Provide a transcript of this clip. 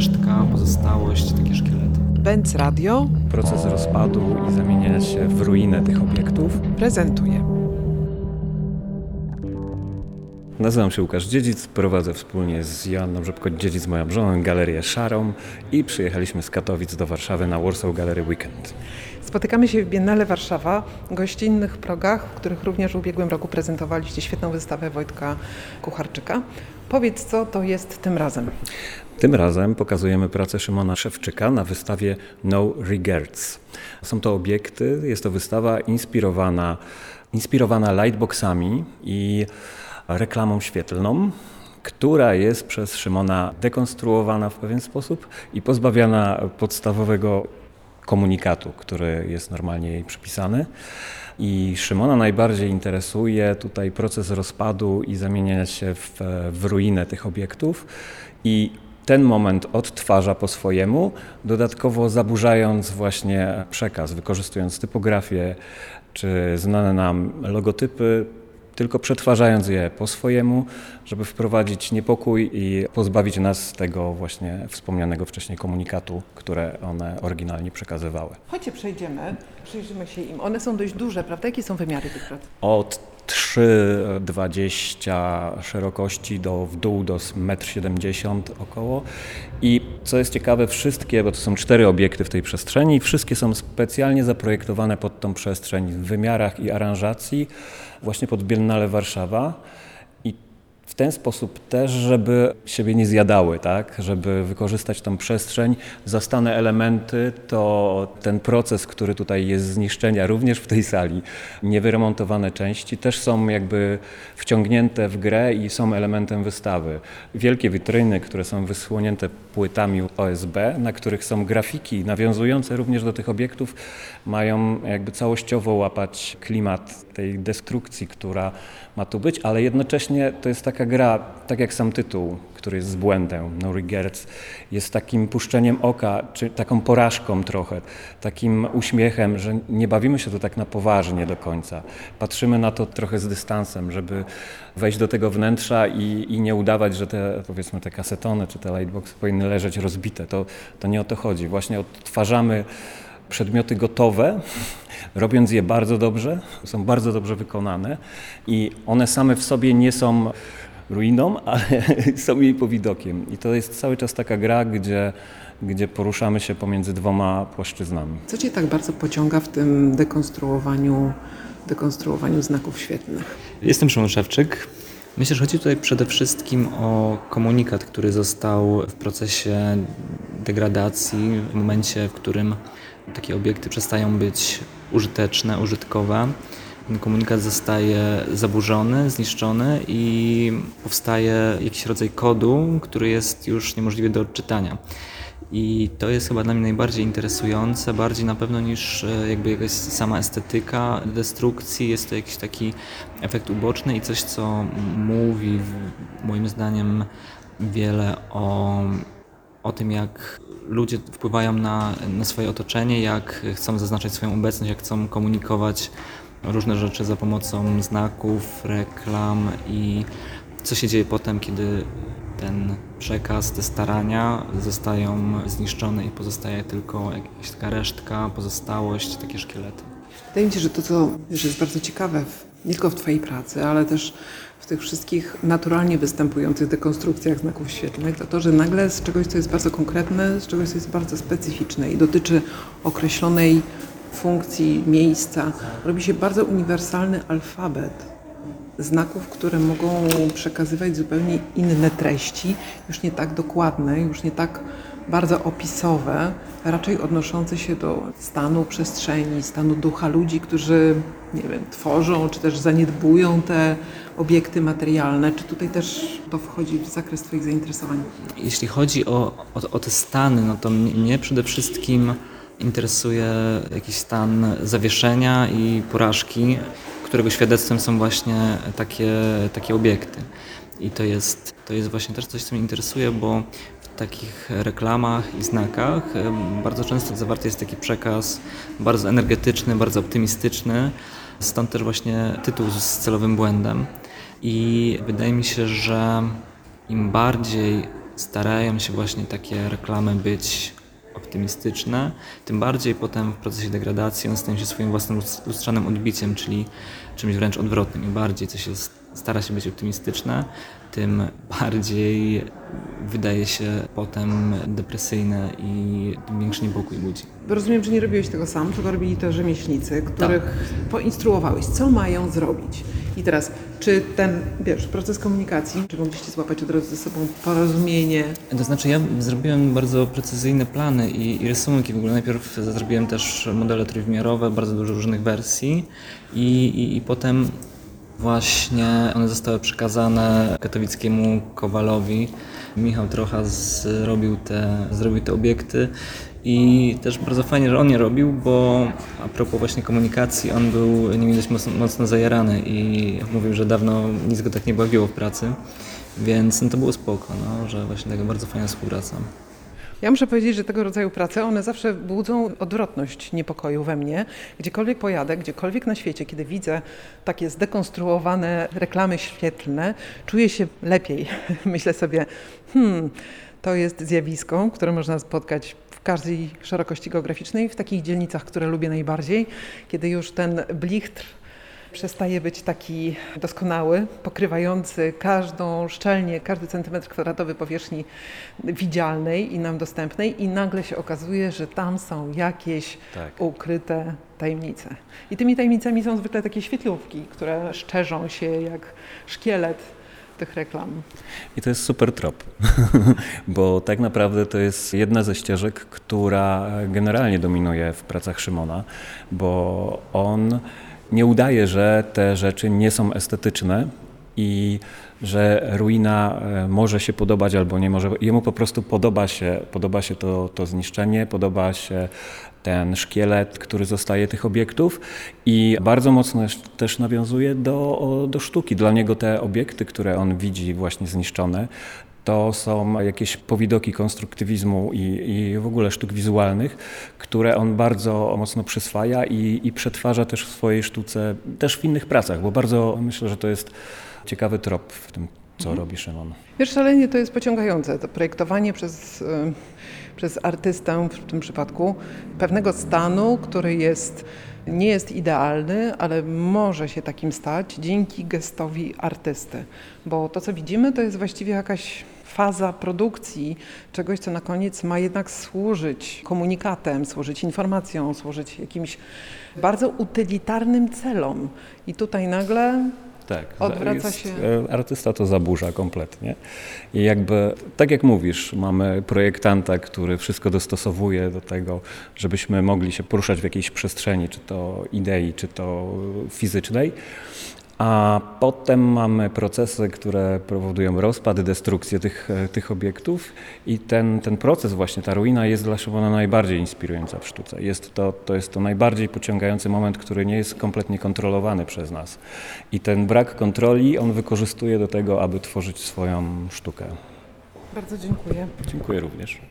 resztka, pozostałość, takie szkielety. Benz Radio Proces rozpadu i zamieniania się w ruinę tych obiektów. prezentuje Nazywam się Łukasz Dziedzic, prowadzę wspólnie z Joanną Rzepko-Dziedzic, moją żoną, galerię Szarą i przyjechaliśmy z Katowic do Warszawy na Warsaw Gallery Weekend. Spotykamy się w Biennale Warszawa, gościnnych progach, w których również w ubiegłym roku prezentowaliście świetną wystawę Wojtka Kucharczyka. Powiedz, co to jest tym razem? Tym razem pokazujemy pracę Szymona Szewczyka na wystawie No Regrets. Są to obiekty, jest to wystawa inspirowana, inspirowana lightboxami i reklamą świetlną, która jest przez Szymona dekonstruowana w pewien sposób i pozbawiana podstawowego komunikatu, który jest normalnie jej przypisany. I Szymona najbardziej interesuje tutaj proces rozpadu i zamieniania się w, w ruinę tych obiektów. I ten moment odtwarza po swojemu, dodatkowo zaburzając właśnie przekaz, wykorzystując typografię czy znane nam logotypy, tylko przetwarzając je po swojemu, żeby wprowadzić niepokój i pozbawić nas tego właśnie wspomnianego wcześniej komunikatu, które one oryginalnie przekazywały. Chodźcie, przejdziemy, przyjrzymy się im. One są dość duże, prawda? Jakie są wymiary tych prac? Od 3,20 szerokości do w dół do 1,70 m około. I co jest ciekawe, wszystkie, bo to są cztery obiekty w tej przestrzeni, wszystkie są specjalnie zaprojektowane pod tą przestrzeń w wymiarach i aranżacji właśnie pod Biennale Warszawa w ten sposób też, żeby siebie nie zjadały, tak? żeby wykorzystać tą przestrzeń. Zastane elementy to ten proces, który tutaj jest zniszczenia również w tej sali. Niewyremontowane części też są jakby wciągnięte w grę i są elementem wystawy. Wielkie witryny, które są wysłonięte płytami OSB, na których są grafiki nawiązujące również do tych obiektów, mają jakby całościowo łapać klimat tej destrukcji, która ma tu być, ale jednocześnie to jest taka gra, tak jak sam tytuł, który jest z błędem, No Regrets, jest takim puszczeniem oka, czy taką porażką trochę, takim uśmiechem, że nie bawimy się to tak na poważnie do końca. Patrzymy na to trochę z dystansem, żeby wejść do tego wnętrza i, i nie udawać, że te, powiedzmy, te kasetony czy te lightboxy powinny leżeć rozbite. To, to nie o to chodzi. Właśnie odtwarzamy przedmioty gotowe, robiąc je bardzo dobrze, są bardzo dobrze wykonane i one same w sobie nie są ruiną, ale są jej powidokiem. I to jest cały czas taka gra, gdzie, gdzie poruszamy się pomiędzy dwoma płaszczyznami. Co Cię tak bardzo pociąga w tym dekonstruowaniu, dekonstruowaniu znaków świetlnych? Jestem Szymon Szewczyk. Myślę, że chodzi tutaj przede wszystkim o komunikat, który został w procesie degradacji, w momencie, w którym takie obiekty przestają być użyteczne, użytkowe. Komunikat zostaje zaburzony, zniszczony i powstaje jakiś rodzaj kodu, który jest już niemożliwy do odczytania. I to jest chyba dla mnie najbardziej interesujące, bardziej na pewno niż e, jakby jakaś sama estetyka destrukcji. Jest to jakiś taki efekt uboczny i coś, co mówi moim zdaniem wiele o, o tym, jak ludzie wpływają na, na swoje otoczenie, jak chcą zaznaczać swoją obecność, jak chcą komunikować różne rzeczy za pomocą znaków, reklam i co się dzieje potem, kiedy ten przekaz, te starania zostają zniszczone i pozostaje tylko jakaś taka resztka, pozostałość, takie szkielety. Wydaje mi się, że to, co że jest bardzo ciekawe, nie tylko w Twojej pracy, ale też w tych wszystkich naturalnie występujących dekonstrukcjach znaków świetlnych, to to, że nagle z czegoś, co jest bardzo konkretne, z czegoś, co jest bardzo specyficzne i dotyczy określonej funkcji, miejsca, robi się bardzo uniwersalny alfabet znaków, które mogą przekazywać zupełnie inne treści, już nie tak dokładne, już nie tak bardzo opisowe, raczej odnoszące się do stanu przestrzeni, stanu ducha ludzi, którzy nie wiem, tworzą czy też zaniedbują te obiekty materialne. Czy tutaj też to wchodzi w zakres Twoich zainteresowań? Jeśli chodzi o, o, o te stany, no to mnie przede wszystkim interesuje jakiś stan zawieszenia i porażki, którego świadectwem są właśnie takie, takie obiekty. I to jest, to jest właśnie też coś, co mnie interesuje, bo w takich reklamach i znakach bardzo często zawarty jest taki przekaz bardzo energetyczny, bardzo optymistyczny. Stąd też właśnie tytuł z celowym błędem. I wydaje mi się, że im bardziej starają się właśnie takie reklamy być optymistyczne, tym bardziej potem w procesie degradacji one stają się swoim własnym lus- lustrzanym odbiciem, czyli czymś wręcz odwrotnym. Im bardziej coś jest, stara się być optymistyczne, tym bardziej wydaje się potem depresyjne i tym większy niepokój budzi. Rozumiem, że nie robiłeś tego sam, tylko robili to rzemieślnicy, których poinstruowałeś, co mają zrobić. I teraz, czy ten, wiesz, proces komunikacji, czy mogliście złapać od razu ze sobą porozumienie? To znaczy ja zrobiłem bardzo precyzyjne plany i, i rysunki. W ogóle najpierw zrobiłem też modele trójwymiarowe, bardzo dużo różnych wersji i, i, i potem właśnie one zostały przekazane katowickiemu Kowalowi. Michał Trocha zrobił te, zrobił te obiekty i też bardzo fajnie, że on je robił, bo a propos właśnie komunikacji, on był nimi dość mocno, mocno zajarany i mówił, że dawno nic go tak nie bawiło w pracy. Więc no to było spoko, no, że właśnie taka bardzo fajna współpraca. Ja muszę powiedzieć, że tego rodzaju prace, one zawsze budzą odwrotność niepokoju we mnie. Gdziekolwiek pojadę, gdziekolwiek na świecie, kiedy widzę takie zdekonstruowane reklamy świetlne, czuję się lepiej. Myślę sobie, hmm, to jest zjawisko, które można spotkać w każdej szerokości geograficznej, w takich dzielnicach, które lubię najbardziej, kiedy już ten blichtr przestaje być taki doskonały, pokrywający każdą szczelnie, każdy centymetr kwadratowy powierzchni widzialnej i nam dostępnej i nagle się okazuje, że tam są jakieś Tak. ukryte tajemnice. I tymi tajemnicami są zwykle takie świetlówki, które szczerzą się jak szkielet tych reklam. I to jest super trop, bo tak naprawdę to jest jedna ze ścieżek, która generalnie dominuje w pracach Szymona, bo on nie udaje, że te rzeczy nie są estetyczne i że ruina e, może się podobać albo nie może. Jemu po prostu podoba się, podoba się to, to zniszczenie, podoba się ten szkielet, który zostaje tych obiektów i bardzo mocno też nawiązuje do, do sztuki. Dla niego te obiekty, które on widzi właśnie zniszczone, to są jakieś powidoki konstruktywizmu i, i w ogóle sztuk wizualnych, które on bardzo mocno przyswaja i, i przetwarza też w swojej sztuce, też w innych pracach, bo bardzo myślę, że to jest ciekawy trop w tym, co robi Szymon. Wiesz, szalenie to jest pociągające. To projektowanie przez, y, przez artystę, w tym przypadku, pewnego stanu, który jest, nie jest idealny, ale może się takim stać dzięki gestowi artysty. Bo to, co widzimy, to jest właściwie jakaś faza produkcji czegoś, co na koniec ma jednak służyć komunikatem, służyć informacją, służyć jakimś bardzo utylitarnym celom. I tutaj nagle Tak, Odwraca jest, się. e, Artysta to zaburza kompletnie. I jakby, tak jak mówisz, mamy projektanta, który wszystko dostosowuje do tego, żebyśmy mogli się poruszać w jakiejś przestrzeni, czy to idei, czy to fizycznej. A potem mamy procesy, które powodują rozpad, destrukcję tych, e, tych obiektów i ten, ten proces właśnie, ta ruina jest dla Szymona najbardziej inspirująca w sztuce. Jest to, to jest to najbardziej pociągający moment, który nie jest kompletnie kontrolowany przez nas. I ten brak kontroli on wykorzystuje do tego, aby tworzyć swoją sztukę. bardzo dziękuję. Dziękuję również.